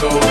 go.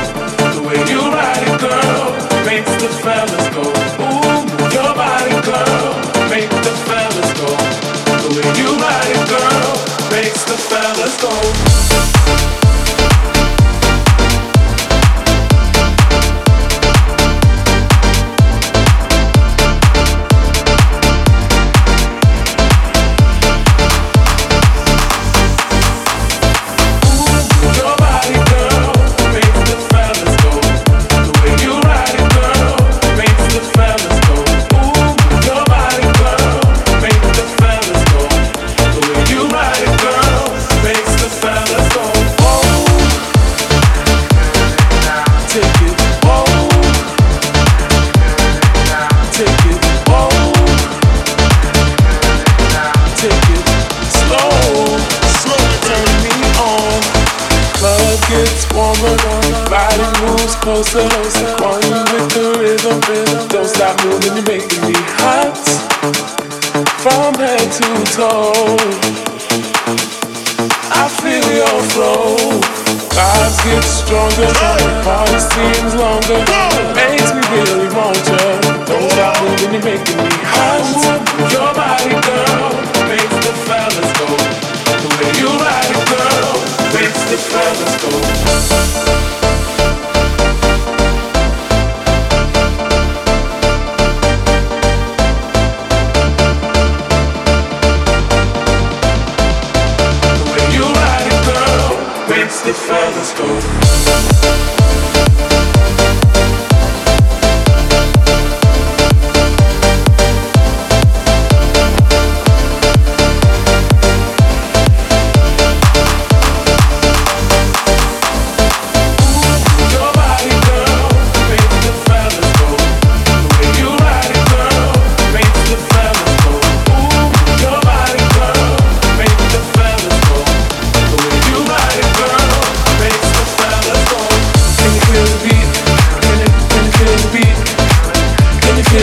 gets warmer, body moves closer. One with the rhythm, don't stop moving, you're making me hot from head to toe. I feel your flow. Vibes get stronger, parties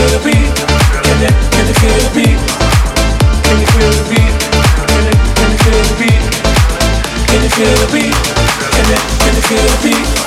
feel the beat? Can you, can you feel the beat? can you can you feel the beat? Fast line.